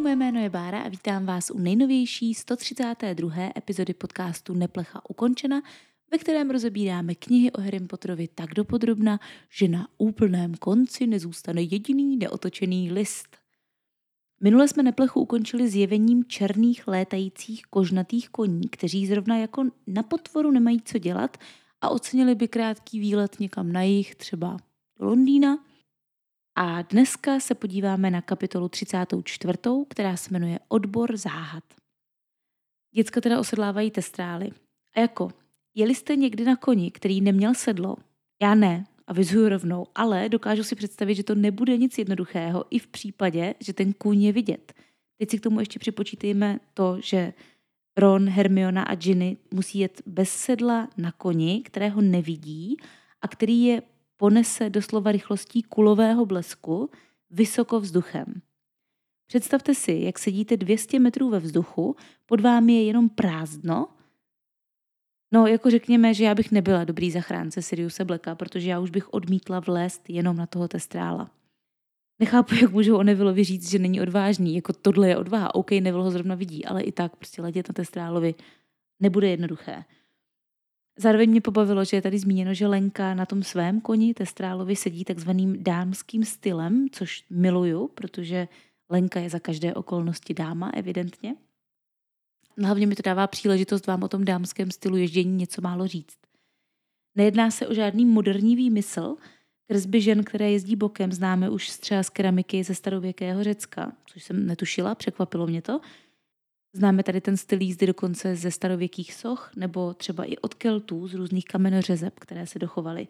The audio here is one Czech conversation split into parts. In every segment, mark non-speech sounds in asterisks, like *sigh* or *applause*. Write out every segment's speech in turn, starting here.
moje jméno je Bára a vítám vás u nejnovější 132. epizody podcastu Neplecha ukončena, ve kterém rozebíráme knihy o Harry Potterovi tak dopodrobna, že na úplném konci nezůstane jediný neotočený list. Minule jsme Neplechu ukončili zjevením černých létajících kožnatých koní, kteří zrovna jako na potvoru nemají co dělat a ocenili by krátký výlet někam na jich, třeba do Londýna – a dneska se podíváme na kapitolu 34., která se jmenuje Odbor záhad. Děcka teda osedlávají testrály. A jako, jeli jste někdy na koni, který neměl sedlo? Já ne, a vyzuju rovnou, ale dokážu si představit, že to nebude nic jednoduchého i v případě, že ten kůň je vidět. Teď si k tomu ještě připočítejme to, že Ron, Hermiona a Ginny musí jet bez sedla na koni, kterého nevidí a který je ponese doslova rychlostí kulového blesku vysoko vzduchem. Představte si, jak sedíte 200 metrů ve vzduchu, pod vámi je jenom prázdno. No, jako řekněme, že já bych nebyla dobrý zachránce Siriuse Blacka, protože já už bych odmítla vlézt jenom na toho testrála. Nechápu, jak můžou o Nevilovi říct, že není odvážný. Jako tohle je odvaha. OK, Nevil ho zrovna vidí, ale i tak prostě letět na testrálovi nebude jednoduché. Zároveň mě pobavilo, že je tady zmíněno, že Lenka na tom svém koni Testrálovi sedí takzvaným dámským stylem, což miluju, protože Lenka je za každé okolnosti dáma, evidentně. No, hlavně mi to dává příležitost vám o tom dámském stylu ježdění něco málo říct. Nejedná se o žádný moderní výmysl, kresby žen, které jezdí bokem, známe už třeba z keramiky ze starověkého Řecka, což jsem netušila, překvapilo mě to, Známe tady ten styl jízdy dokonce ze starověkých soch nebo třeba i od keltů z různých kamenořezeb, které se dochovaly.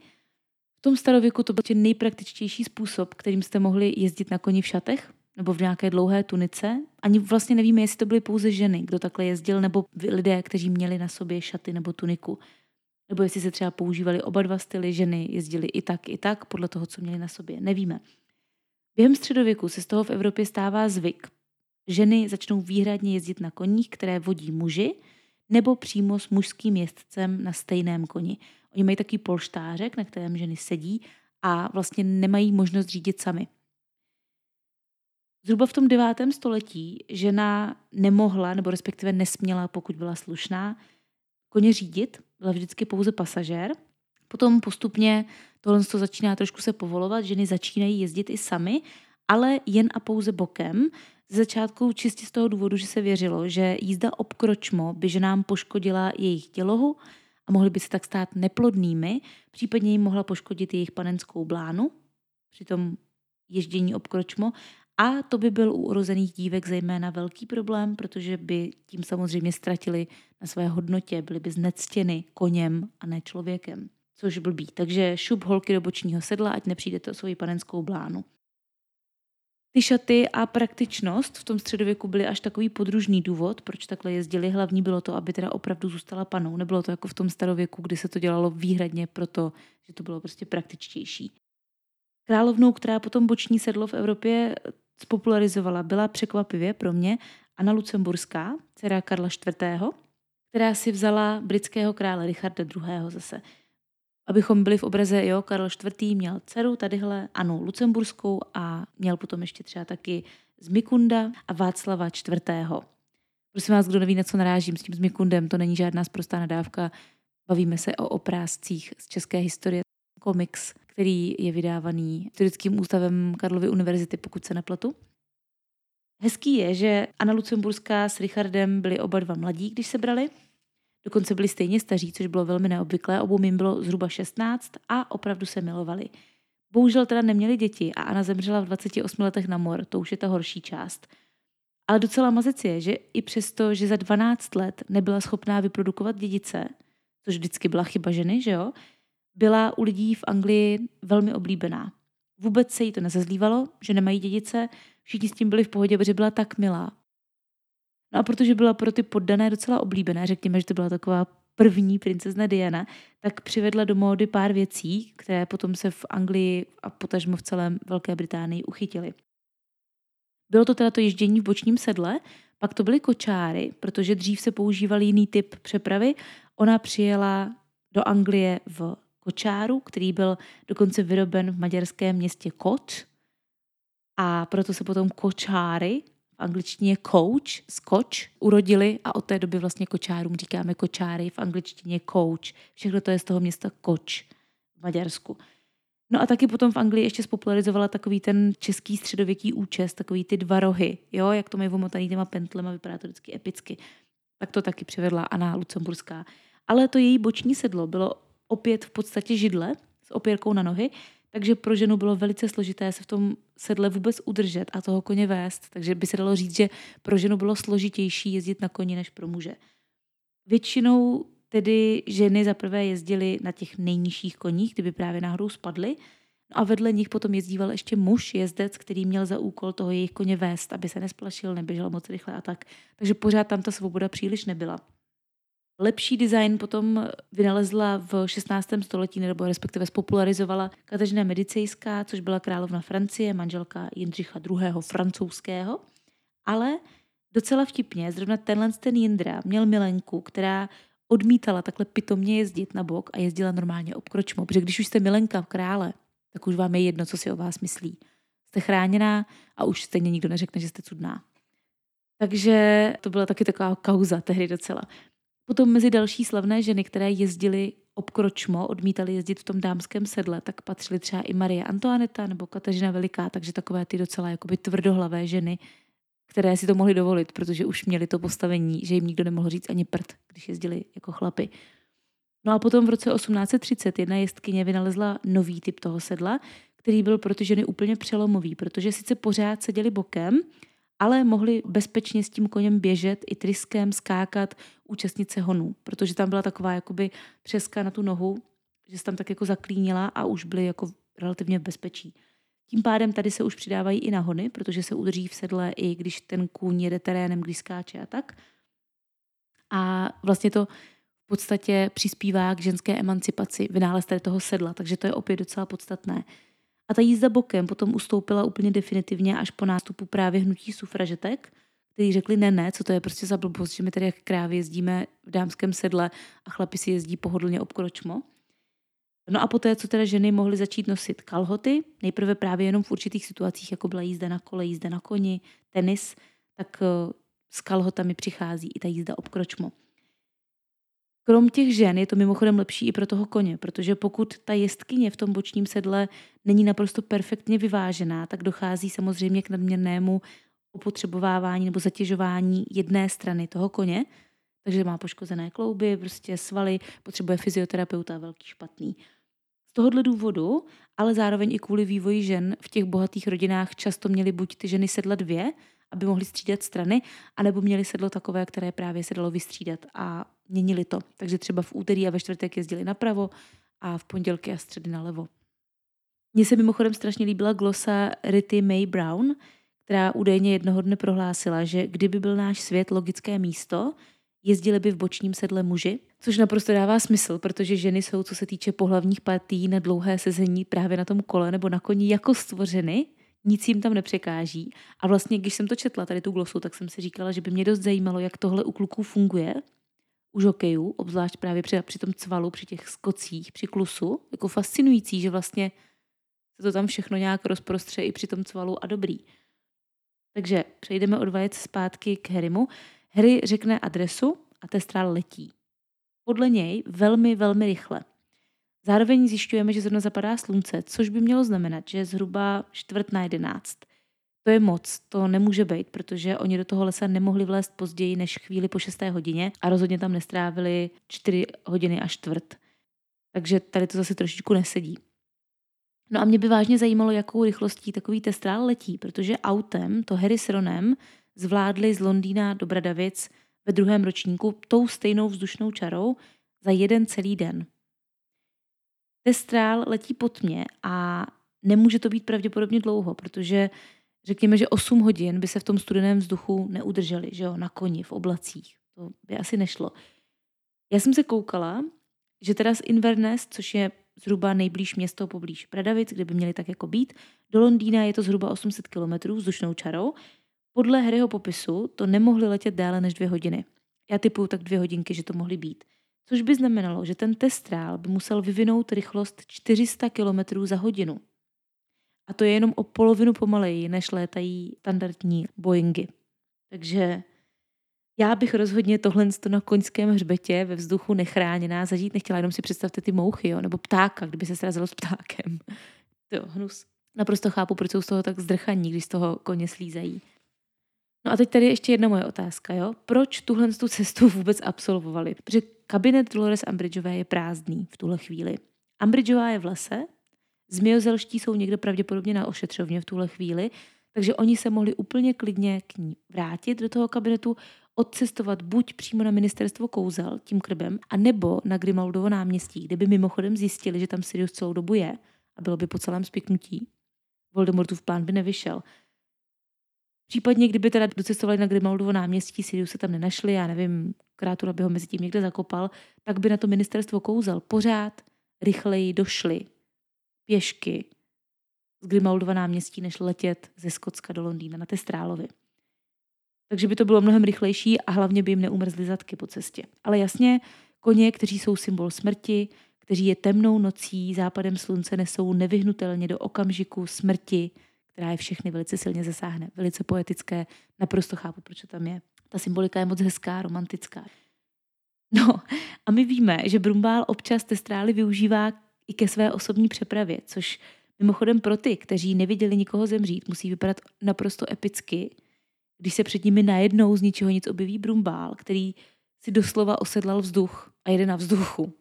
V tom starověku to byl nejpraktičtější způsob, kterým jste mohli jezdit na koni v šatech nebo v nějaké dlouhé tunice. Ani vlastně nevíme, jestli to byly pouze ženy, kdo takhle jezdil, nebo lidé, kteří měli na sobě šaty nebo tuniku. Nebo jestli se třeba používali oba dva styly, ženy jezdily i tak, i tak, podle toho, co měli na sobě. Nevíme. Během středověku se z toho v Evropě stává zvyk, ženy začnou výhradně jezdit na koních, které vodí muži, nebo přímo s mužským jezdcem na stejném koni. Oni mají takový polštářek, na kterém ženy sedí a vlastně nemají možnost řídit sami. Zhruba v tom devátém století žena nemohla, nebo respektive nesměla, pokud byla slušná, koně řídit, byla vždycky pouze pasažér. Potom postupně tohle začíná trošku se povolovat, ženy začínají jezdit i sami, ale jen a pouze bokem, z začátku čistě z toho důvodu, že se věřilo, že jízda obkročmo by ženám poškodila jejich tělohu a mohly by se tak stát neplodnými, případně jim mohla poškodit jejich panenskou blánu při tom ježdění obkročmo a to by byl u urozených dívek zejména velký problém, protože by tím samozřejmě ztratili na své hodnotě, byly by znectěny koněm a ne člověkem, což blbý. Takže šup holky do bočního sedla, ať nepřijdete o svoji panenskou blánu. Ty šaty a praktičnost v tom středověku byly až takový podružný důvod, proč takhle jezdili. Hlavní bylo to, aby teda opravdu zůstala panou. Nebylo to jako v tom starověku, kdy se to dělalo výhradně proto, že to bylo prostě praktičtější. Královnou, která potom boční sedlo v Evropě spopularizovala, byla překvapivě pro mě Anna Lucemburská, dcera Karla IV., která si vzala britského krále Richarda II. zase abychom byli v obraze, jo, Karl IV. měl dceru, tadyhle Anu Lucemburskou a měl potom ještě třeba taky Zmikunda a Václava IV. Prosím vás, kdo neví, na co narážím s tím Zmikundem, to není žádná sprostá nadávka. Bavíme se o oprázcích z české historie. Komiks, který je vydávaný Historickým ústavem Karlovy univerzity, pokud se nepletu. Hezký je, že Anna Lucemburská s Richardem byli oba dva mladí, když se brali. Dokonce byli stejně staří, což bylo velmi neobvyklé. Obou jim bylo zhruba 16 a opravdu se milovali. Bohužel teda neměli děti a Anna zemřela v 28 letech na mor, to už je ta horší část. Ale docela mazec je, že i přesto, že za 12 let nebyla schopná vyprodukovat dědice, což vždycky byla chyba ženy, že jo, byla u lidí v Anglii velmi oblíbená. Vůbec se jí to nezazlívalo, že nemají dědice, všichni s tím byli v pohodě, protože byla tak milá. No a protože byla pro ty poddané docela oblíbená, řekněme, že to byla taková první princezna Diana, tak přivedla do módy pár věcí, které potom se v Anglii a potažmo v celém Velké Británii uchytily. Bylo to teda to ježdění v bočním sedle, pak to byly kočáry, protože dřív se používal jiný typ přepravy. Ona přijela do Anglie v kočáru, který byl dokonce vyroben v maďarském městě Koč a proto se potom kočáry angličtině coach, skoč, urodili a od té doby vlastně kočárům říkáme kočáry, v angličtině coach. Všechno to je z toho města Koč v Maďarsku. No a taky potom v Anglii ještě spopularizovala takový ten český středověký účes, takový ty dva rohy, jo, jak to mají vomotaný těma pentlema, vypadá to vždycky epicky. Tak to taky přivedla Anna Lucemburská. Ale to její boční sedlo bylo opět v podstatě židle s opěrkou na nohy, takže pro ženu bylo velice složité se v tom sedle vůbec udržet a toho koně vést. Takže by se dalo říct, že pro ženu bylo složitější jezdit na koni než pro muže. Většinou tedy ženy zaprvé jezdily na těch nejnižších koních, kdyby právě náhodou spadly, no a vedle nich potom jezdíval ještě muž, jezdec, který měl za úkol toho jejich koně vést, aby se nesplašil, neběžel moc rychle a tak. Takže pořád tam ta svoboda příliš nebyla. Lepší design potom vynalezla v 16. století, nebo respektive spopularizovala Kateřina Medicejská, což byla královna Francie, manželka Jindřicha II. francouzského. Ale docela vtipně, zrovna tenhle ten Jindra měl milenku, která odmítala takhle pitomně jezdit na bok a jezdila normálně obkročmo, protože když už jste milenka v krále, tak už vám je jedno, co si o vás myslí. Jste chráněná a už stejně nikdo neřekne, že jste cudná. Takže to byla taky taková kauza tehdy docela. Potom mezi další slavné ženy, které jezdily obkročmo, odmítali jezdit v tom dámském sedle, tak patřily třeba i Marie Antoaneta nebo Kateřina Veliká, takže takové ty docela jakoby tvrdohlavé ženy, které si to mohly dovolit, protože už měli to postavení, že jim nikdo nemohl říct ani prd, když jezdili jako chlapy. No a potom v roce 1830 jedna jestkyně vynalezla nový typ toho sedla, který byl pro ty ženy úplně přelomový, protože sice pořád seděli bokem, ale mohli bezpečně s tím koněm běžet i tryskem, skákat, účastnit se honů, protože tam byla taková jakoby přeska na tu nohu, že se tam tak jako zaklínila a už byly jako relativně v bezpečí. Tím pádem tady se už přidávají i nahony, protože se udrží v sedle i když ten kůň jede terénem, když skáče a tak. A vlastně to v podstatě přispívá k ženské emancipaci, vynález tady toho sedla, takže to je opět docela podstatné. A ta jízda bokem potom ustoupila úplně definitivně až po nástupu právě hnutí sufražetek, kteří řekli ne, ne, co to je prostě za blbost, že my tady jak krávy jezdíme v dámském sedle a chlapi si jezdí pohodlně obkročmo. No a poté, co teda ženy mohly začít nosit kalhoty, nejprve právě jenom v určitých situacích, jako byla jízda na kole, jízda na koni, tenis, tak eh, s kalhotami přichází i ta jízda obkročmo. Krom těch žen je to mimochodem lepší i pro toho koně, protože pokud ta jestkyně v tom bočním sedle není naprosto perfektně vyvážená, tak dochází samozřejmě k nadměrnému opotřebovávání nebo zatěžování jedné strany toho koně, takže má poškozené klouby, prostě svaly, potřebuje fyzioterapeuta velký špatný. Z tohohle důvodu, ale zároveň i kvůli vývoji žen v těch bohatých rodinách často měly buď ty ženy sedla dvě, aby mohly střídat strany, anebo měly sedlo takové, které právě se dalo vystřídat a měnili to. Takže třeba v úterý a ve čtvrtek jezdili napravo a v pondělky a středy nalevo. Mně se mimochodem strašně líbila glosa Rity May Brown, která údajně jednoho dne prohlásila, že kdyby byl náš svět logické místo, jezdili by v bočním sedle muži, což naprosto dává smysl, protože ženy jsou, co se týče pohlavních partí na dlouhé sezení právě na tom kole nebo na koni jako stvořeny, nic jim tam nepřekáží. A vlastně, když jsem to četla, tady tu glosu, tak jsem si říkala, že by mě dost zajímalo, jak tohle u kluků funguje, u žokejů, obzvlášť právě při, při tom cvalu, při těch skocích, při klusu. Jako fascinující, že vlastně se to tam všechno nějak rozprostře i při tom cvalu a dobrý. Takže přejdeme od vajec zpátky k Harrymu. Harry řekne adresu a testrál letí. Podle něj velmi, velmi rychle. Zároveň zjišťujeme, že zrovna zapadá slunce, což by mělo znamenat, že je zhruba čtvrt na jedenáct. To je moc, to nemůže být, protože oni do toho lesa nemohli vlézt později než chvíli po 6. hodině a rozhodně tam nestrávili 4 hodiny a čtvrt. Takže tady to zase trošičku nesedí. No a mě by vážně zajímalo, jakou rychlostí takový testrál letí, protože autem to Harry s Ronem zvládli z Londýna do Bradavic ve druhém ročníku tou stejnou vzdušnou čarou za jeden celý den. Testrál letí po tmě a nemůže to být pravděpodobně dlouho, protože řekněme, že 8 hodin by se v tom studeném vzduchu neudrželi, že jo, na koni, v oblacích. To by asi nešlo. Já jsem se koukala, že teda z Inverness, což je zhruba nejblíž město poblíž Pradavic, kde by měli tak jako být, do Londýna je to zhruba 800 km vzdušnou čarou. Podle Harryho popisu to nemohli letět déle než dvě hodiny. Já typuju tak dvě hodinky, že to mohly být. Což by znamenalo, že ten testrál by musel vyvinout rychlost 400 km za hodinu. A to je jenom o polovinu pomaleji, než létají standardní Boeingy. Takže já bych rozhodně tohle na koňském hřbetě ve vzduchu nechráněná zažít nechtěla, jenom si představte ty mouchy, jo? nebo ptáka, kdyby se srazilo s ptákem. *laughs* To hnus. Naprosto chápu, proč jsou z toho tak zdrchaní, když z toho koně slízají. No a teď tady ještě jedna moje otázka, jo? Proč tuhle tu cestu vůbec absolvovali? Protože kabinet Dolores Ambridgeové je prázdný v tuhle chvíli. Ambridgeová je v lese, zmiozelští jsou někde pravděpodobně na ošetřovně v tuhle chvíli, takže oni se mohli úplně klidně k ní vrátit do toho kabinetu, odcestovat buď přímo na ministerstvo kouzel tím krbem, a nebo na Grimaldovo náměstí, kde by mimochodem zjistili, že tam Sirius celou dobu je a bylo by po celém spiknutí. Voldemortův plán by nevyšel. Případně, kdyby teda docestovali na Grimaldovo náměstí, Sirius se tam nenašli, já nevím, Krátura by ho mezi tím někde zakopal, tak by na to ministerstvo kouzel pořád rychleji došli pěšky z Grimaldova náměstí, než letět ze Skotska do Londýna na Testrálovi. Takže by to bylo mnohem rychlejší a hlavně by jim neumrzly zadky po cestě. Ale jasně, koně, kteří jsou symbol smrti, kteří je temnou nocí, západem slunce nesou nevyhnutelně do okamžiku smrti, která je všechny velice silně zasáhne. Velice poetické, naprosto chápu, proč to tam je. Ta symbolika je moc hezká, romantická. No a my víme, že Brumbál občas testrály využívá i ke své osobní přepravě, což mimochodem pro ty, kteří neviděli nikoho zemřít, musí vypadat naprosto epicky, když se před nimi najednou z ničeho nic objeví Brumbál, který si doslova osedlal vzduch a jede na vzduchu.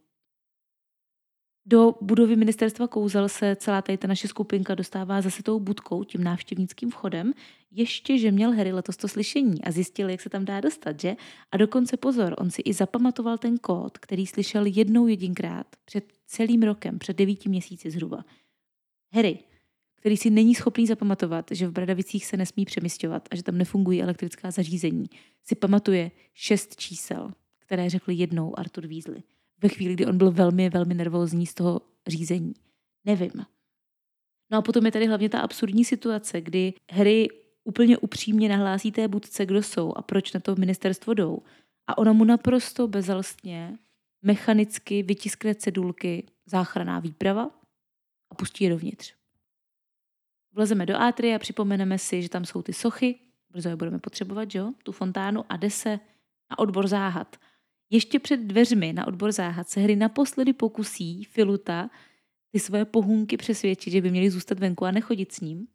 Do budovy ministerstva kouzel se celá tady ta naše skupinka dostává zase tou budkou, tím návštěvnickým vchodem. Ještě, že měl Harry letos to slyšení a zjistil, jak se tam dá dostat, že? A dokonce pozor, on si i zapamatoval ten kód, který slyšel jednou jedinkrát před celým rokem, před devíti měsíci zhruba. Harry, který si není schopný zapamatovat, že v Bradavicích se nesmí přemysťovat a že tam nefungují elektrická zařízení, si pamatuje šest čísel, které řekl jednou Arthur Weasley ve chvíli, kdy on byl velmi, velmi nervózní z toho řízení. Nevím. No a potom je tady hlavně ta absurdní situace, kdy Harry úplně upřímně nahlásí té budce, kdo jsou a proč na to ministerstvo jdou. A ona mu naprosto bezalstně, mechanicky vytiskne cedulky záchraná výprava a pustí je dovnitř. Vlezeme do átry a připomeneme si, že tam jsou ty sochy, brzo je budeme potřebovat, jo? tu fontánu a jde se na odbor záhad. Ještě před dveřmi na odbor záhad se hry naposledy pokusí Filuta ty svoje pohunky přesvědčit, že by měli zůstat venku a nechodit s ním.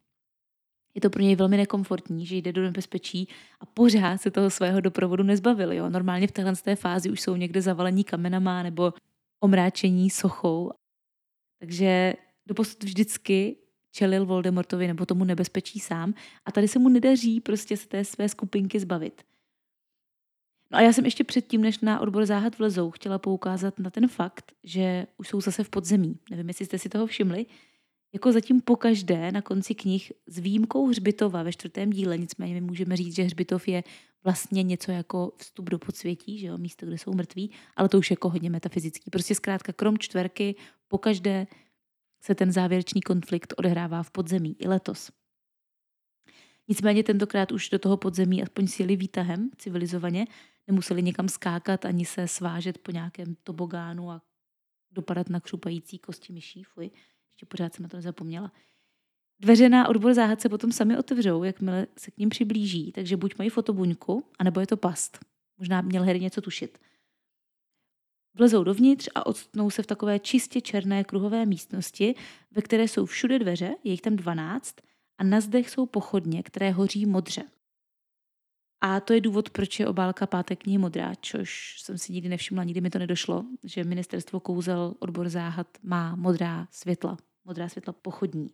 Je to pro něj velmi nekomfortní, že jde do nebezpečí a pořád se toho svého doprovodu nezbavil. Jo? Normálně v téhle té fázi už jsou někde zavalení kamenama nebo omráčení sochou. Takže doposud vždycky čelil Voldemortovi nebo tomu nebezpečí sám a tady se mu nedaří prostě se té své skupinky zbavit. No a já jsem ještě předtím, než na odbor záhad vlezou, chtěla poukázat na ten fakt, že už jsou zase v podzemí. Nevím, jestli jste si toho všimli. Jako zatím pokaždé na konci knih s výjimkou hřbitova ve čtvrtém díle, nicméně my můžeme říct, že hřbitov je vlastně něco jako vstup do podsvětí, že jo, místo, kde jsou mrtví, ale to už jako hodně metafyzický. Prostě zkrátka krom čtverky pokaždé se ten závěrečný konflikt odehrává v podzemí i letos. Nicméně tentokrát už do toho podzemí aspoň sjeli výtahem civilizovaně, nemuseli někam skákat ani se svážet po nějakém tobogánu a dopadat na křupající kosti myší. Fuj, ještě pořád jsem na to nezapomněla. Dveře na odbor záhad se potom sami otevřou, jakmile se k ním přiblíží, takže buď mají fotobuňku, anebo je to past. Možná měl Harry něco tušit. Vlezou dovnitř a odstnou se v takové čistě černé kruhové místnosti, ve které jsou všude dveře, je jich tam 12, a na zdech jsou pochodně, které hoří modře. A to je důvod, proč je obálka páté knihy modrá, což jsem si nikdy nevšimla, nikdy mi to nedošlo, že ministerstvo kouzel odbor záhad má modrá světla, modrá světla pochodní.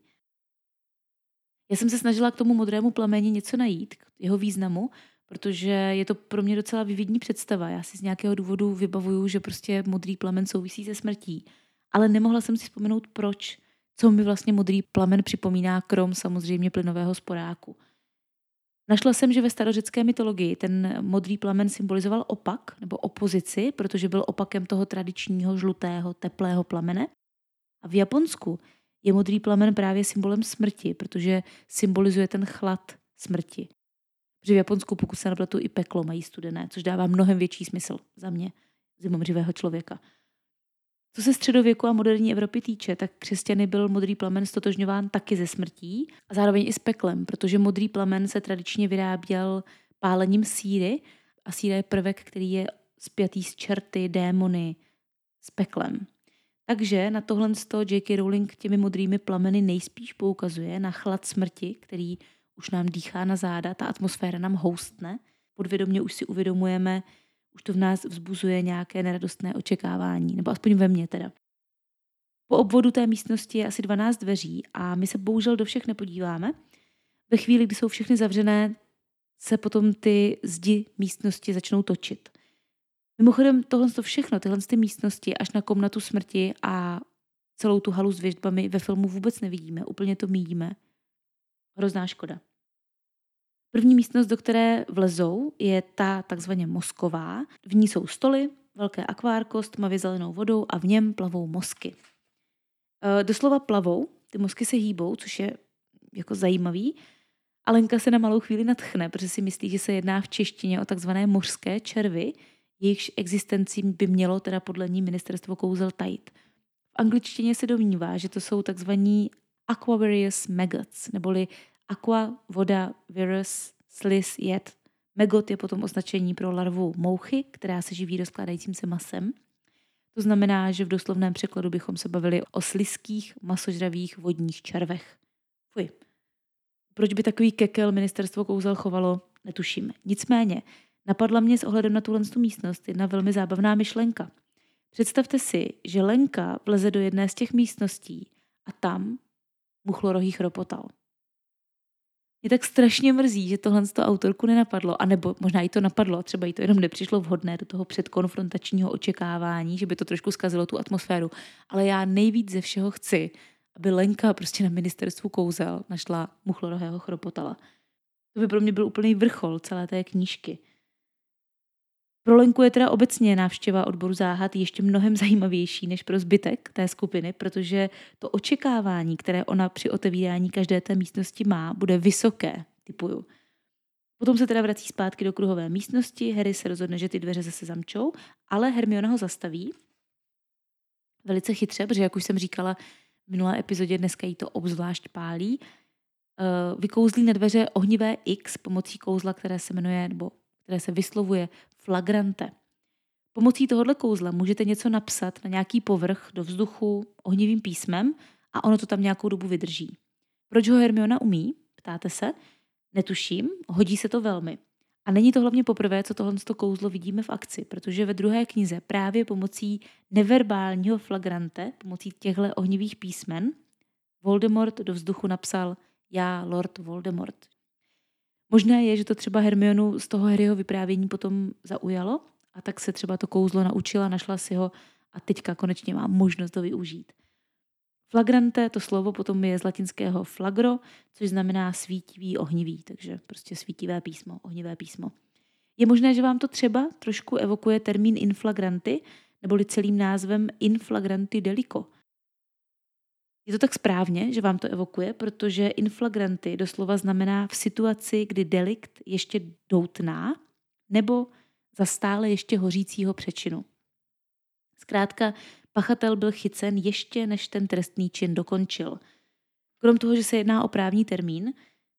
Já jsem se snažila k tomu modrému plameni něco najít, k jeho významu, protože je to pro mě docela vyvidní představa. Já si z nějakého důvodu vybavuju, že prostě modrý plamen souvisí se smrtí, ale nemohla jsem si vzpomenout proč, co mi vlastně modrý plamen připomíná, krom samozřejmě plynového sporáku. Našla jsem, že ve starořecké mytologii ten modrý plamen symbolizoval opak nebo opozici, protože byl opakem toho tradičního žlutého teplého plamene. A v Japonsku je modrý plamen právě symbolem smrti, protože symbolizuje ten chlad smrti. Protože v Japonsku, pokud se i peklo mají studené, což dává mnohem větší smysl za mě, zimomřivého člověka. Co se středověku a moderní Evropy týče, tak křesťany byl modrý plamen stotožňován taky ze smrtí a zároveň i s peklem, protože modrý plamen se tradičně vyráběl pálením síry. A síra je prvek, který je spjatý s čerty, démony, s peklem. Takže na tohle J.K. Rowling těmi modrými plameny nejspíš poukazuje na chlad smrti, který už nám dýchá na záda, ta atmosféra nám houstne. Podvědomě už si uvědomujeme, už to v nás vzbuzuje nějaké neradostné očekávání, nebo aspoň ve mně teda. Po obvodu té místnosti je asi 12 dveří a my se bohužel do všech nepodíváme. Ve chvíli, kdy jsou všechny zavřené, se potom ty zdi místnosti začnou točit. Mimochodem tohle to všechno, tyhle ty místnosti až na komnatu smrti a celou tu halu s věžbami ve filmu vůbec nevidíme, úplně to míjíme. Hrozná škoda. První místnost, do které vlezou, je ta takzvaně mozková. V ní jsou stoly, velké akvárko s tmavě zelenou vodou a v něm plavou mozky. E, doslova plavou, ty mozky se hýbou, což je jako zajímavý. Alenka se na malou chvíli natchne, protože si myslí, že se jedná v češtině o takzvané mořské červy, jejichž existenci by mělo teda podle ní ministerstvo kouzel tajit. V angličtině se domnívá, že to jsou takzvaní aquavarius maggots, neboli aqua, voda, virus, slis, jed. Megot je potom označení pro larvu mouchy, která se živí rozkládajícím se masem. To znamená, že v doslovném překladu bychom se bavili o sliských, masožravých vodních červech. Fuj. Proč by takový kekel ministerstvo kouzel chovalo, netušíme. Nicméně, napadla mě s ohledem na tuhle místnost jedna velmi zábavná myšlenka. Představte si, že Lenka vleze do jedné z těch místností a tam muchlorohý chropotal. Mě tak strašně mrzí, že tohle z toho autorku nenapadlo, anebo možná jí to napadlo, třeba jí to jenom nepřišlo vhodné do toho předkonfrontačního očekávání, že by to trošku zkazilo tu atmosféru. Ale já nejvíc ze všeho chci, aby Lenka prostě na ministerstvu kouzel našla muchlorohého chropotala. To by pro mě byl úplný vrchol celé té knížky. Pro Lenku je teda obecně návštěva odboru záhad ještě mnohem zajímavější než pro zbytek té skupiny, protože to očekávání, které ona při otevírání každé té místnosti má, bude vysoké, typuju. Potom se teda vrací zpátky do kruhové místnosti, Harry se rozhodne, že ty dveře zase zamčou, ale Hermiona ho zastaví. Velice chytře, protože jak už jsem říkala v minulé epizodě, dneska jí to obzvlášť pálí. Eh, vykouzlí na dveře ohnivé X pomocí kouzla, které se jmenuje, nebo které se vyslovuje flagrante. Pomocí tohohle kouzla můžete něco napsat na nějaký povrch do vzduchu ohnivým písmem a ono to tam nějakou dobu vydrží. Proč ho Hermiona umí? Ptáte se? Netuším, hodí se to velmi. A není to hlavně poprvé, co tohle kouzlo vidíme v akci, protože ve druhé knize právě pomocí neverbálního flagrante, pomocí těchto ohnivých písmen, Voldemort do vzduchu napsal já, Lord Voldemort. Možné je, že to třeba Hermionu z toho Harryho vyprávění potom zaujalo a tak se třeba to kouzlo naučila, našla si ho a teďka konečně má možnost to využít. Flagrante, to slovo potom je z latinského flagro, což znamená svítivý, ohnivý, takže prostě svítivé písmo, ohnivé písmo. Je možné, že vám to třeba trošku evokuje termín inflagranty, neboli celým názvem inflagranty delico – je to tak správně, že vám to evokuje, protože inflagranty doslova znamená v situaci, kdy delikt ještě doutná nebo za stále ještě hořícího přečinu. Zkrátka, pachatel byl chycen ještě než ten trestný čin dokončil. Krom toho, že se jedná o právní termín,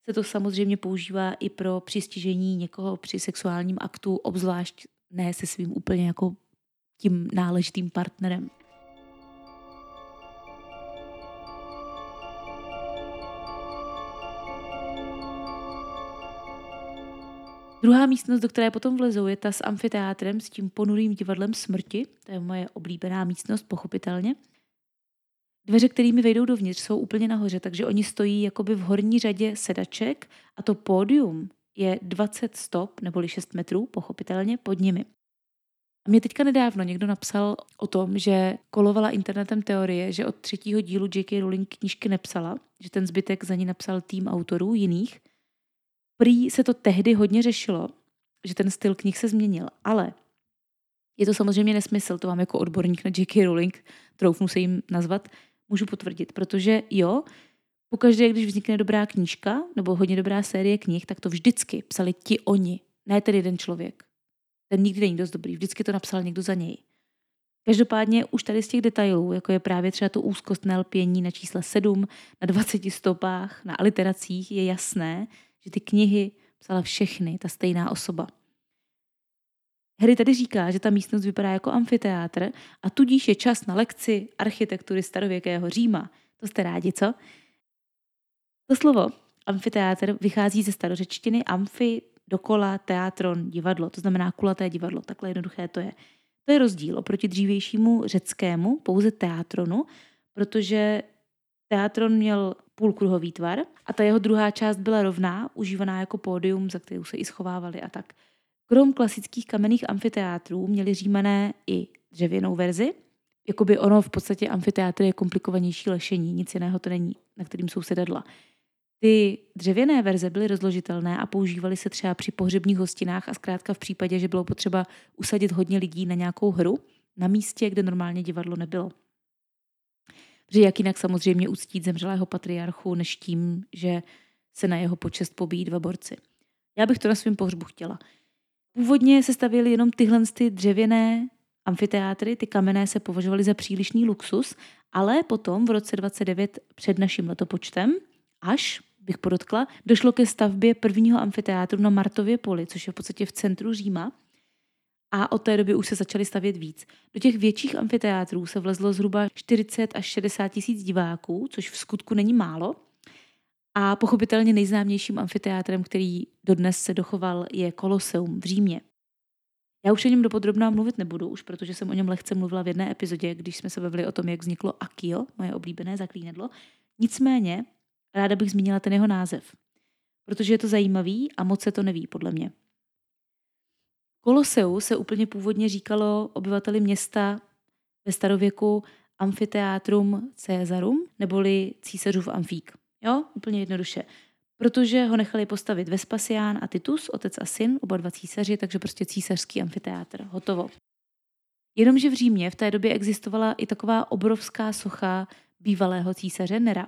se to samozřejmě používá i pro přistižení někoho při sexuálním aktu, obzvlášť ne se svým úplně jako tím náležitým partnerem. Druhá místnost, do které potom vlezou, je ta s amfiteátrem, s tím ponurým divadlem smrti. To je moje oblíbená místnost, pochopitelně. Dveře, kterými vejdou dovnitř, jsou úplně nahoře, takže oni stojí jakoby v horní řadě sedaček a to pódium je 20 stop, neboli 6 metrů, pochopitelně, pod nimi. A mě teďka nedávno někdo napsal o tom, že kolovala internetem teorie, že od třetího dílu J.K. Rowling knížky nepsala, že ten zbytek za ní napsal tým autorů jiných – Prý se to tehdy hodně řešilo, že ten styl knih se změnil, ale je to samozřejmě nesmysl, to vám jako odborník na J.K. Rowling, troufnu se jim nazvat, můžu potvrdit, protože jo, pokaždé, když vznikne dobrá knížka nebo hodně dobrá série knih, tak to vždycky psali ti oni, ne ten jeden člověk. Ten nikdy není dost dobrý, vždycky to napsal někdo za něj. Každopádně už tady z těch detailů, jako je právě třeba to úzkostné lpění na čísle 7, na 20 stopách, na aliteracích, je jasné, že ty knihy psala všechny ta stejná osoba. Harry tady říká, že ta místnost vypadá jako amfiteátr a tudíž je čas na lekci architektury starověkého Říma. To jste rádi, co? To slovo amfiteátr vychází ze starořečtiny amfi, dokola, teatron, divadlo. To znamená kulaté divadlo. Takhle jednoduché to je. To je rozdíl oproti dřívějšímu řeckému, pouze teatronu, protože teatron měl půlkruhový tvar a ta jeho druhá část byla rovná, užívaná jako pódium, za kterou se i schovávali a tak. Krom klasických kamenných amfiteátrů měli římané i dřevěnou verzi. Jakoby ono v podstatě amfiteátr je komplikovanější lešení, nic jiného to není, na kterým jsou sedadla. Ty dřevěné verze byly rozložitelné a používaly se třeba při pohřebních hostinách a zkrátka v případě, že bylo potřeba usadit hodně lidí na nějakou hru na místě, kde normálně divadlo nebylo. Že jak jinak samozřejmě uctít zemřelého patriarchu, než tím, že se na jeho počest pobíjí dva borci. Já bych to na svém pohřbu chtěla. Původně se stavěly jenom tyhle ty dřevěné amfiteátry, ty kamenné se považovaly za přílišný luxus, ale potom v roce 29 před naším letopočtem, až bych podotkla, došlo ke stavbě prvního amfiteátru na Martově poli, což je v podstatě v centru Říma. A od té doby už se začaly stavět víc. Do těch větších amfiteátrů se vlezlo zhruba 40 až 60 tisíc diváků, což v skutku není málo. A pochopitelně nejznámějším amfiteátrem, který dodnes se dochoval, je Koloseum v Římě. Já už o něm dopodrobná mluvit nebudu, už protože jsem o něm lehce mluvila v jedné epizodě, když jsme se bavili o tom, jak vzniklo Akio, moje oblíbené zaklínedlo. Nicméně ráda bych zmínila ten jeho název, protože je to zajímavý a moc se to neví, podle mě. Koloseu se úplně původně říkalo obyvateli města ve starověku Amfiteatrum Caesarum, neboli císařův amfík. Jo, úplně jednoduše. Protože ho nechali postavit Vespasián a Titus, otec a syn, oba dva císaři, takže prostě císařský amfiteátr. Hotovo. Jenomže v Římě v té době existovala i taková obrovská socha bývalého císaře Nera.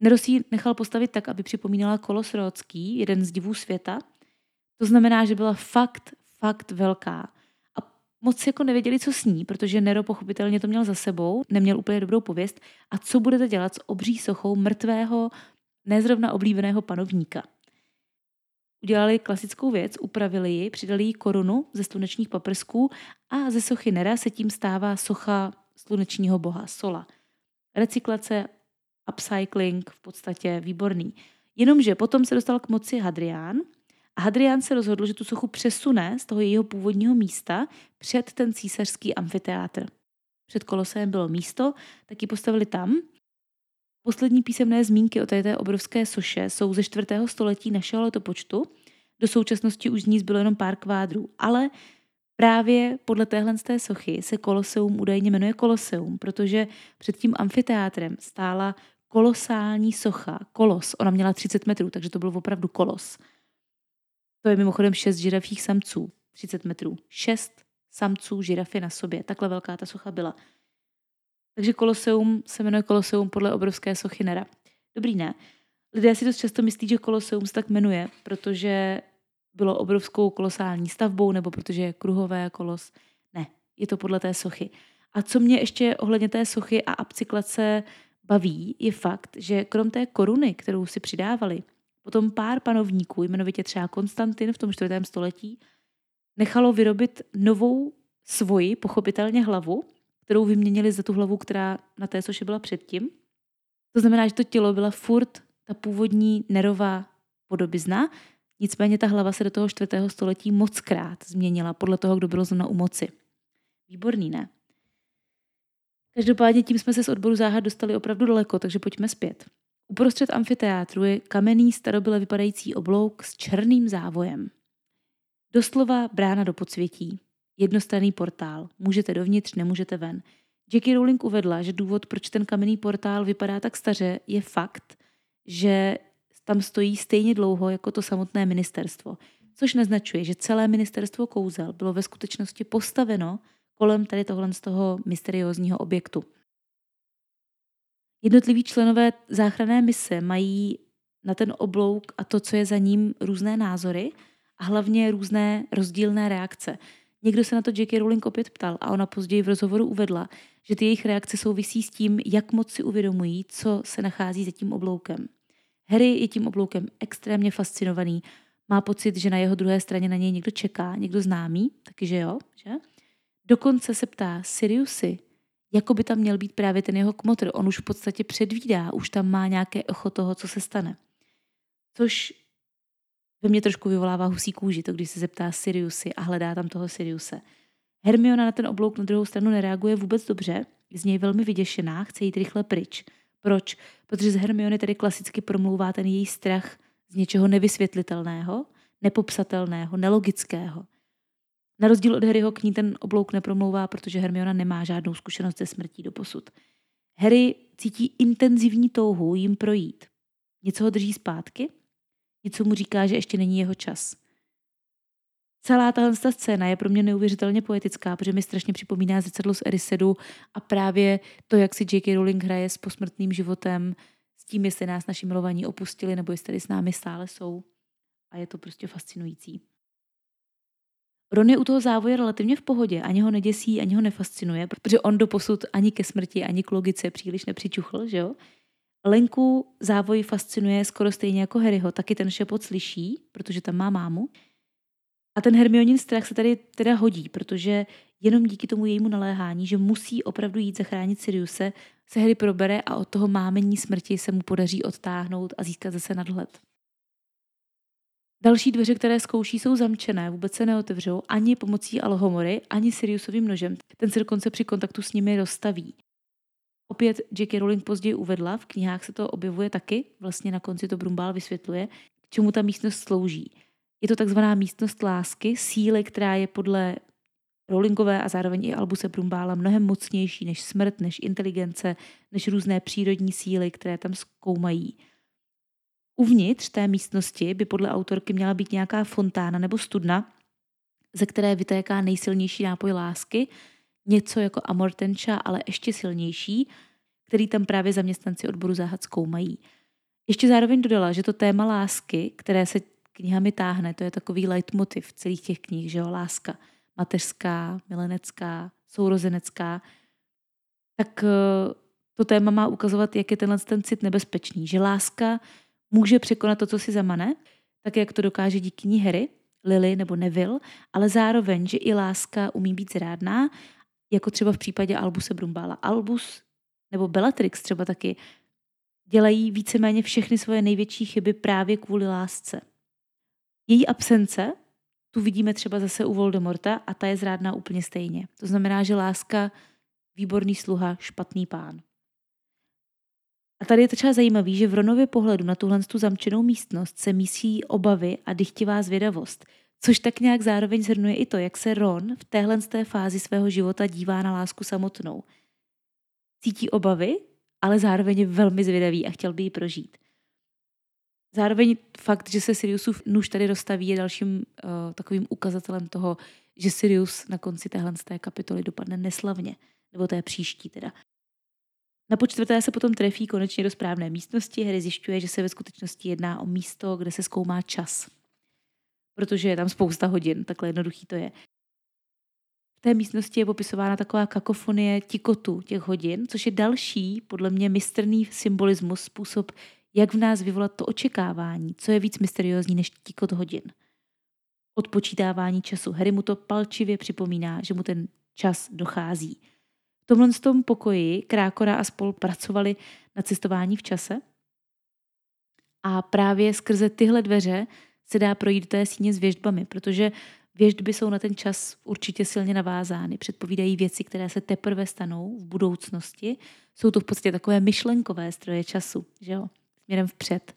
Neros ji nechal postavit tak, aby připomínala kolos Rhodský, jeden z divů světa. To znamená, že byla fakt, fakt velká. A moc jako nevěděli, co s ní, protože Nero pochopitelně to měl za sebou, neměl úplně dobrou pověst. A co budete dělat s obří sochou mrtvého, nezrovna oblíbeného panovníka? Udělali klasickou věc, upravili ji, přidali jí korunu ze slunečních paprsků a ze sochy Nera se tím stává socha slunečního boha Sola. Recyklace, upcycling v podstatě výborný. Jenomže potom se dostal k moci Hadrián Hadrián se rozhodl, že tu sochu přesune z toho jejího původního místa před ten císařský amfiteátr. Před Kolosem bylo místo, tak ji postavili tam. Poslední písemné zmínky o této obrovské soše jsou ze 4. století našeho letopočtu. Do současnosti už z ní zbylo jenom pár kvádrů, ale Právě podle téhle z té sochy se Koloseum údajně jmenuje Koloseum, protože před tím amfiteátrem stála kolosální socha, kolos. Ona měla 30 metrů, takže to byl opravdu kolos. To je mimochodem šest žirafích samců, 30 metrů. Šest samců žirafy na sobě. Takhle velká ta socha byla. Takže koloseum se jmenuje koloseum podle obrovské sochy Nera. Dobrý, ne? Lidé si dost často myslí, že koloseum se tak jmenuje, protože bylo obrovskou kolosální stavbou nebo protože je kruhové kolos. Ne, je to podle té sochy. A co mě ještě ohledně té sochy a upcyklace baví, je fakt, že krom té koruny, kterou si přidávali, potom pár panovníků, jmenovitě třeba Konstantin v tom čtvrtém století, nechalo vyrobit novou svoji, pochopitelně hlavu, kterou vyměnili za tu hlavu, která na té soše byla předtím. To znamená, že to tělo byla furt ta původní nerová podobizna, nicméně ta hlava se do toho čtvrtého století mockrát změnila podle toho, kdo byl zrovna u moci. Výborný, ne? Každopádně tím jsme se z odboru záhad dostali opravdu daleko, takže pojďme zpět. Uprostřed amfiteátru je kamenný starobyle vypadající oblouk s černým závojem. Doslova brána do podsvětí. Jednostranný portál. Můžete dovnitř, nemůžete ven. Jackie Rowling uvedla, že důvod, proč ten kamenný portál vypadá tak staře, je fakt, že tam stojí stejně dlouho jako to samotné ministerstvo. Což naznačuje, že celé ministerstvo kouzel bylo ve skutečnosti postaveno kolem tady tohle z toho mysteriózního objektu. Jednotliví členové záchranné mise mají na ten oblouk a to, co je za ním, různé názory a hlavně různé rozdílné reakce. Někdo se na to J.K. Rowling opět ptal a ona později v rozhovoru uvedla, že ty jejich reakce souvisí s tím, jak moc si uvědomují, co se nachází za tím obloukem. Harry je tím obloukem extrémně fascinovaný, má pocit, že na jeho druhé straně na něj někdo čeká, někdo známý, taky že jo, že? Dokonce se ptá Siriusy, jako by tam měl být právě ten jeho kmotr. On už v podstatě předvídá, už tam má nějaké echo toho, co se stane. Což ve mně trošku vyvolává husí kůži, to když se zeptá Siriusy a hledá tam toho Siriuse. Hermiona na ten oblouk na druhou stranu nereaguje vůbec dobře, z něj velmi vyděšená, chce jít rychle pryč. Proč? Protože z Hermiony tady klasicky promlouvá ten její strach z něčeho nevysvětlitelného, nepopsatelného, nelogického. Na rozdíl od Harryho k ní ten oblouk nepromlouvá, protože Hermiona nemá žádnou zkušenost ze smrtí do posud. Harry cítí intenzivní touhu jim projít. Něco ho drží zpátky, něco mu říká, že ještě není jeho čas. Celá tahle scéna je pro mě neuvěřitelně poetická, protože mi strašně připomíná zrcadlo z Erisedu a právě to, jak si J.K. Rowling hraje s posmrtným životem, s tím, jestli nás naši milovaní opustili nebo jestli tady s námi stále jsou. A je to prostě fascinující. Ron je u toho závoje relativně v pohodě, ani ho neděsí, ani ho nefascinuje, protože on do posud ani ke smrti, ani k logice příliš nepřičuchl, že jo? Lenku závoj fascinuje skoro stejně jako Harryho, taky ten šepot slyší, protože tam má mámu. A ten Hermionin strach se tady teda hodí, protože jenom díky tomu jejímu naléhání, že musí opravdu jít zachránit Siriuse, se Harry probere a od toho mámení smrti se mu podaří odtáhnout a získat zase nadhled. Další dveře, které zkouší, jsou zamčené, vůbec se neotevřou ani pomocí Alhomory, ani Siriusovým nožem. Ten se dokonce při kontaktu s nimi rozstaví. Opět J.K. Rowling později uvedla, v knihách se to objevuje taky, vlastně na konci to Brumbál vysvětluje, k čemu ta místnost slouží. Je to takzvaná místnost lásky, síly, která je podle Rowlingové a zároveň i Albuse Brumbála mnohem mocnější než smrt, než inteligence, než různé přírodní síly, které tam zkoumají. Uvnitř té místnosti by podle autorky měla být nějaká fontána nebo studna, ze které vytéká nejsilnější nápoj lásky, něco jako amortenča, ale ještě silnější, který tam právě zaměstnanci odboru záhad zkoumají. Ještě zároveň dodala, že to téma lásky, které se knihami táhne, to je takový leitmotiv celých těch knih, že jo, láska mateřská, milenecká, sourozenecká, tak eh, to téma má ukazovat, jak je tenhle ten cit nebezpečný, že láska může překonat to, co si zamane, tak jak to dokáže díky ní Harry, Lily nebo Neville, ale zároveň, že i láska umí být zrádná, jako třeba v případě Albuse Brumbála. Albus nebo Bellatrix třeba taky dělají víceméně všechny svoje největší chyby právě kvůli lásce. Její absence tu vidíme třeba zase u Voldemorta a ta je zrádná úplně stejně. To znamená, že láska výborný sluha, špatný pán. A tady je to třeba zajímavé, že v Ronově pohledu na tuhle tu zamčenou místnost se mísí obavy a dychtivá zvědavost, což tak nějak zároveň zhrnuje i to, jak se Ron v téhle té fázi svého života dívá na lásku samotnou. Cítí obavy, ale zároveň je velmi zvědavý a chtěl by ji prožít. Zároveň fakt, že se Siriusův nůž tady rozstaví, je dalším uh, takovým ukazatelem toho, že Sirius na konci téhle té kapitoly dopadne neslavně, nebo té příští teda. Na počtvrté se potom trefí konečně do správné místnosti. Harry zjišťuje, že se ve skutečnosti jedná o místo, kde se zkoumá čas. Protože je tam spousta hodin, takhle jednoduchý to je. V té místnosti je popisována taková kakofonie tikotu těch hodin, což je další, podle mě, mistrný symbolismus, způsob, jak v nás vyvolat to očekávání, co je víc mysteriózní než tikot hodin. Odpočítávání času. Harry mu to palčivě připomíná, že mu ten čas dochází tomhle tom pokoji Krákora a spol pracovali na cestování v čase a právě skrze tyhle dveře se dá projít do té síně s věžbami, protože věžby jsou na ten čas určitě silně navázány. Předpovídají věci, které se teprve stanou v budoucnosti. Jsou to v podstatě takové myšlenkové stroje času, že jo? směrem vpřed.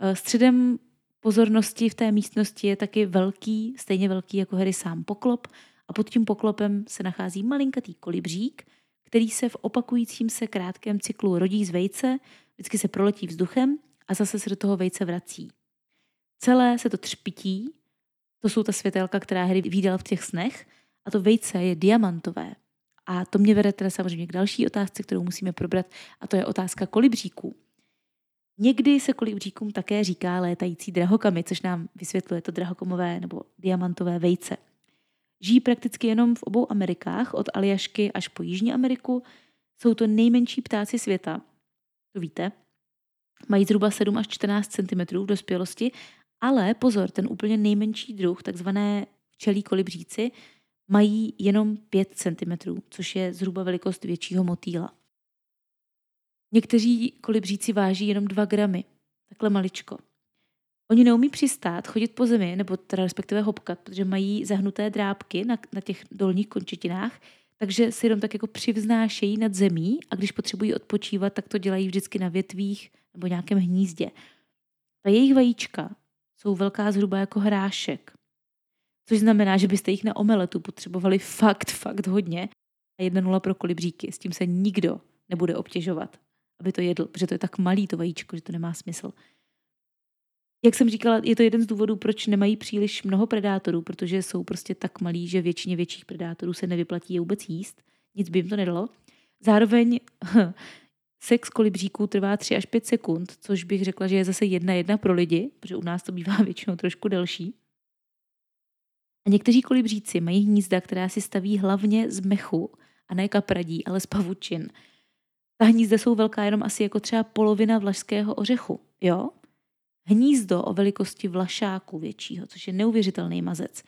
Eh, středem pozornosti v té místnosti je taky velký, stejně velký jako Harry sám poklop a pod tím poklopem se nachází malinkatý kolibřík, který se v opakujícím se krátkém cyklu rodí z vejce, vždycky se proletí vzduchem a zase se do toho vejce vrací. Celé se to třpití, to jsou ta světelka, která hry výdal v těch snech, a to vejce je diamantové. A to mě vede teda samozřejmě k další otázce, kterou musíme probrat, a to je otázka kolibříků. Někdy se kolibříkům také říká létající drahokamy, což nám vysvětluje to drahokomové nebo diamantové vejce. Žijí prakticky jenom v obou Amerikách, od Aljašky až po Jižní Ameriku. Jsou to nejmenší ptáci světa, to víte. Mají zhruba 7 až 14 cm v dospělosti Ale pozor, ten úplně nejmenší druh, takzvané včelí kolibříci, mají jenom 5 cm, což je zhruba velikost většího motýla. Někteří kolibříci váží jenom 2 gramy, takhle maličko. Oni neumí přistát, chodit po zemi, nebo teda respektive hopkat, protože mají zahnuté drápky na, na těch dolních končetinách, takže si jenom tak jako přivznášejí nad zemí a když potřebují odpočívat, tak to dělají vždycky na větvích nebo nějakém hnízdě. A jejich vajíčka jsou velká zhruba jako hrášek. Což znamená, že byste jich na omeletu potřebovali fakt, fakt hodně. A jedna nula pro kolibříky. S tím se nikdo nebude obtěžovat, aby to jedl, protože to je tak malý to vajíčko, že to nemá smysl. Jak jsem říkala, je to jeden z důvodů, proč nemají příliš mnoho predátorů, protože jsou prostě tak malí, že většině větších predátorů se nevyplatí je vůbec jíst. Nic by jim to nedalo. Zároveň *laughs* sex kolibříků trvá 3 až 5 sekund, což bych řekla, že je zase jedna jedna pro lidi, protože u nás to bývá *laughs* většinou trošku delší. A někteří kolibříci mají hnízda, která si staví hlavně z mechu a ne kapradí, ale z pavučin. Ta hnízda jsou velká jenom asi jako třeba polovina vlašského ořechu, jo? Hnízdo o velikosti vlašáku většího, což je neuvěřitelný mazec.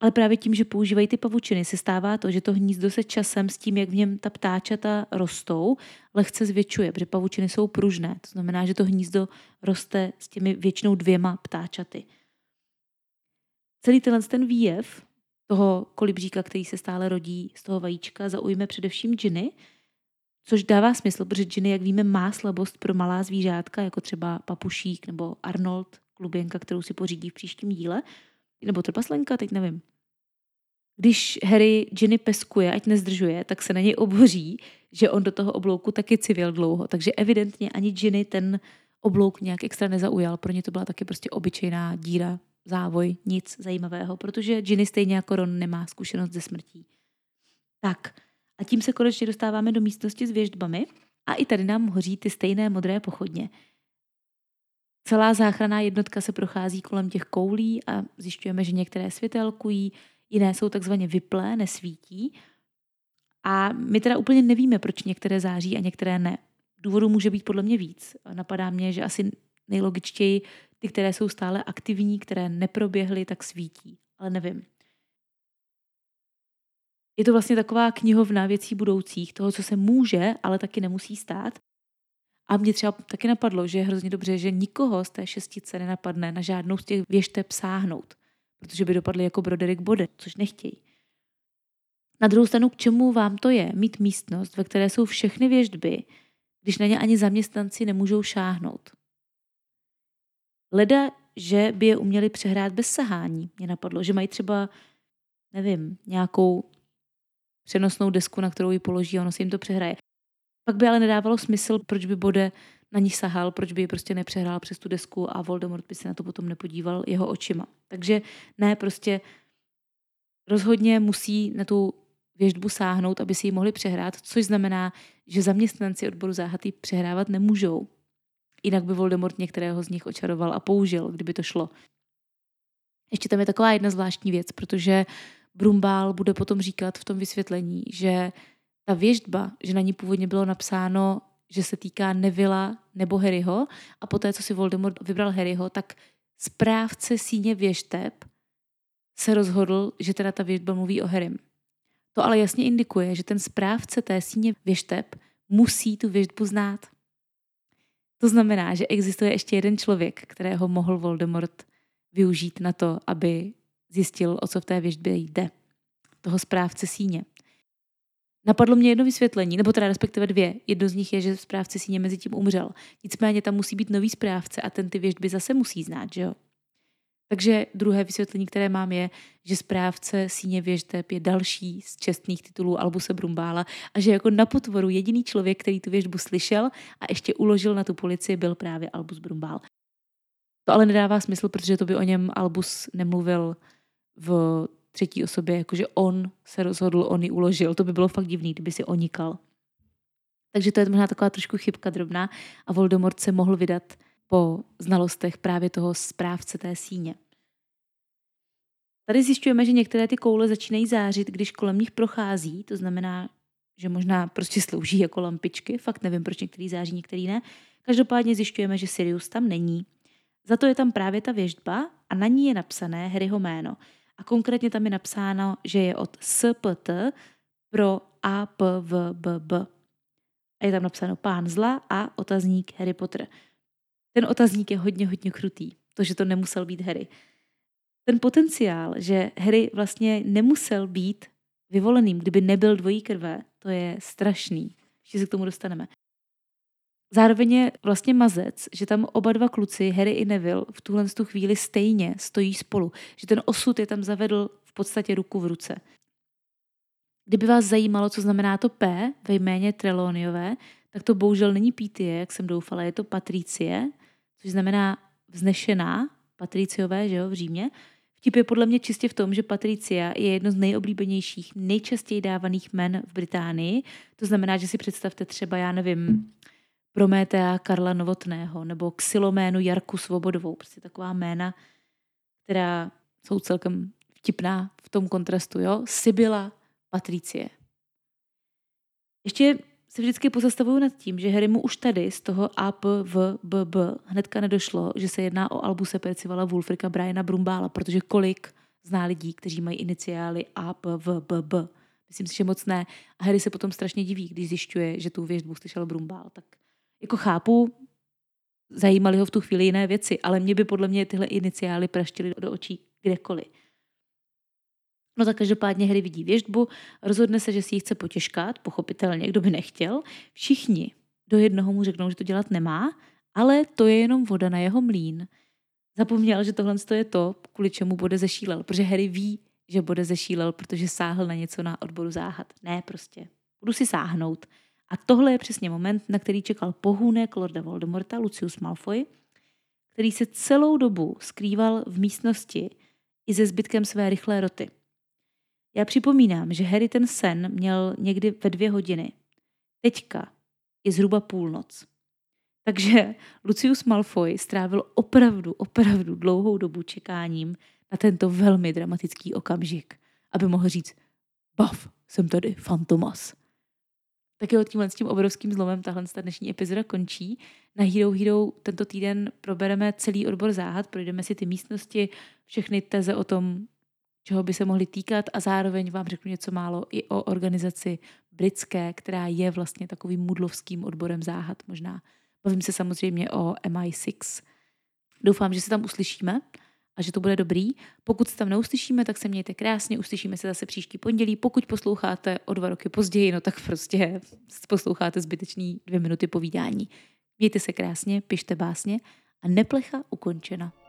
Ale právě tím, že používají ty pavučiny, se stává to, že to hnízdo se časem s tím, jak v něm ta ptáčata rostou, lehce zvětšuje, protože pavučiny jsou pružné. To znamená, že to hnízdo roste s těmi většinou dvěma ptáčaty. Celý tenhle ten výjev toho kolibříka, který se stále rodí z toho vajíčka, zaujme především džiny, Což dává smysl, protože Ginny, jak víme, má slabost pro malá zvířátka, jako třeba papušík nebo Arnold, kluběnka, kterou si pořídí v příštím díle, nebo trpaslenka, teď nevím. Když Harry Ginny peskuje, ať nezdržuje, tak se na něj oboří, že on do toho oblouku taky civil dlouho. Takže evidentně ani Ginny ten oblouk nějak extra nezaujal. Pro ně to byla taky prostě obyčejná díra, závoj, nic zajímavého, protože Ginny stejně jako Ron nemá zkušenost ze smrtí. Tak, a tím se konečně dostáváme do místnosti s věždbami a i tady nám hoří ty stejné modré pochodně. Celá záchranná jednotka se prochází kolem těch koulí a zjišťujeme, že některé světelkují, jiné jsou takzvaně vyplé, nesvítí. A my teda úplně nevíme, proč některé září a některé ne. Důvodů může být podle mě víc. Napadá mě, že asi nejlogičtěji ty, které jsou stále aktivní, které neproběhly, tak svítí. Ale nevím. Je to vlastně taková knihovna věcí budoucích, toho, co se může, ale taky nemusí stát. A mě třeba taky napadlo, že je hrozně dobře, že nikoho z té šestice nenapadne na žádnou z těch věšteb sáhnout, protože by dopadly jako Broderick Bode, což nechtějí. Na druhou stranu, k čemu vám to je mít místnost, ve které jsou všechny věždby, když na ně ani zaměstnanci nemůžou šáhnout? Leda, že by je uměli přehrát bez sahání, mě napadlo, že mají třeba, nevím, nějakou přenosnou desku, na kterou ji položí a ono si jim to přehraje. Pak by ale nedávalo smysl, proč by Bode na ní sahal, proč by ji prostě nepřehrál přes tu desku a Voldemort by se na to potom nepodíval jeho očima. Takže ne, prostě rozhodně musí na tu věždbu sáhnout, aby si ji mohli přehrát, což znamená, že zaměstnanci odboru záhatý přehrávat nemůžou. Jinak by Voldemort některého z nich očaroval a použil, kdyby to šlo. Ještě tam je taková jedna zvláštní věc, protože Brumbál bude potom říkat v tom vysvětlení, že ta věždba, že na ní původně bylo napsáno, že se týká Nevila nebo Harryho a poté, co si Voldemort vybral Harryho, tak správce síně věžteb se rozhodl, že teda ta věžba mluví o Harrym. To ale jasně indikuje, že ten správce té síně věžteb musí tu věžbu znát. To znamená, že existuje ještě jeden člověk, kterého mohl Voldemort využít na to, aby zjistil, o co v té věžbě jde. Toho správce síně. Napadlo mě jedno vysvětlení, nebo teda respektive dvě. Jedno z nich je, že správce síně mezi tím umřel. Nicméně tam musí být nový správce a ten ty věžby zase musí znát, že jo? Takže druhé vysvětlení, které mám, je, že správce síně věžteb je další z čestných titulů Albuse Brumbála a že jako na potvoru jediný člověk, který tu věžbu slyšel a ještě uložil na tu policii, byl právě Albus Brumbál. To ale nedává smysl, protože to by o něm Albus nemluvil v třetí osobě, jakože on se rozhodl, on ji uložil. To by bylo fakt divný, kdyby si onikal. Takže to je možná taková trošku chybka drobná a Voldemort se mohl vydat po znalostech právě toho správce té síně. Tady zjišťujeme, že některé ty koule začínají zářit, když kolem nich prochází, to znamená, že možná prostě slouží jako lampičky, fakt nevím, proč některý září, některý ne. Každopádně zjišťujeme, že Sirius tam není. Za to je tam právě ta věžba a na ní je napsané Harryho jméno. A konkrétně tam je napsáno, že je od SPT pro APVBB. A je tam napsáno pán zla a otazník Harry Potter. Ten otazník je hodně, hodně krutý. To, že to nemusel být Harry. Ten potenciál, že Harry vlastně nemusel být vyvoleným, kdyby nebyl dvojí krve, to je strašný. Ještě se k tomu dostaneme. Zároveň je vlastně mazec, že tam oba dva kluci, Harry i Neville, v tuhle tu chvíli stejně stojí spolu. Že ten osud je tam zavedl v podstatě ruku v ruce. Kdyby vás zajímalo, co znamená to P ve jméně Treloniové, tak to bohužel není Pítie, jak jsem doufala, je to Patricie, což znamená vznešená, Patriciové, že jo, v Římě. Vtip je podle mě čistě v tom, že Patricia je jedno z nejoblíbenějších, nejčastěji dávaných men v Británii. To znamená, že si představte třeba, já nevím, Prométea Karla Novotného nebo Xyloménu Jarku Svobodovou. Prostě taková jména, která jsou celkem vtipná v tom kontrastu. Jo? Sibila, Patricie. Ještě se vždycky pozastavuju nad tím, že Harry mu už tady z toho A, P, V, B, B hnedka nedošlo, že se jedná o Albuse Percivala Wulfrika Briana Brumbála, protože kolik zná lidí, kteří mají iniciály A, P, V, B, B. Myslím si, že moc ne. A Harry se potom strašně diví, když zjišťuje, že tu věžbu slyšel Brumbál. Tak jako chápu, zajímaly ho v tu chvíli jiné věci, ale mě by podle mě tyhle iniciály praštily do očí kdekoliv. No tak každopádně Harry vidí věžbu, rozhodne se, že si ji chce potěžkat, pochopitelně, kdo by nechtěl. Všichni do jednoho mu řeknou, že to dělat nemá, ale to je jenom voda na jeho mlín. Zapomněl, že tohle je to, kvůli čemu bude zešílel, protože Harry ví, že bude zešílel, protože sáhl na něco na odboru záhad. Ne, prostě. Budu si sáhnout. A tohle je přesně moment, na který čekal pohůnek Lorda Voldemorta, Lucius Malfoy, který se celou dobu skrýval v místnosti i se zbytkem své rychlé roty. Já připomínám, že Harry ten sen měl někdy ve dvě hodiny. Teďka je zhruba půlnoc. Takže Lucius Malfoy strávil opravdu, opravdu dlouhou dobu čekáním na tento velmi dramatický okamžik, aby mohl říct, bav, jsem tady, Fantomas. Tak jo, tímhle s tím obrovským zlomem tahle ta dnešní epizoda končí. Na Hero Hero tento týden probereme celý odbor záhad, projdeme si ty místnosti, všechny teze o tom, čeho by se mohly týkat a zároveň vám řeknu něco málo i o organizaci britské, která je vlastně takovým mudlovským odborem záhad možná. Bavím se samozřejmě o MI6. Doufám, že se tam uslyšíme a že to bude dobrý. Pokud se tam neuslyšíme, tak se mějte krásně, uslyšíme se zase příští pondělí. Pokud posloucháte o dva roky později, no tak prostě posloucháte zbytečný dvě minuty povídání. Mějte se krásně, pište básně a neplecha ukončena.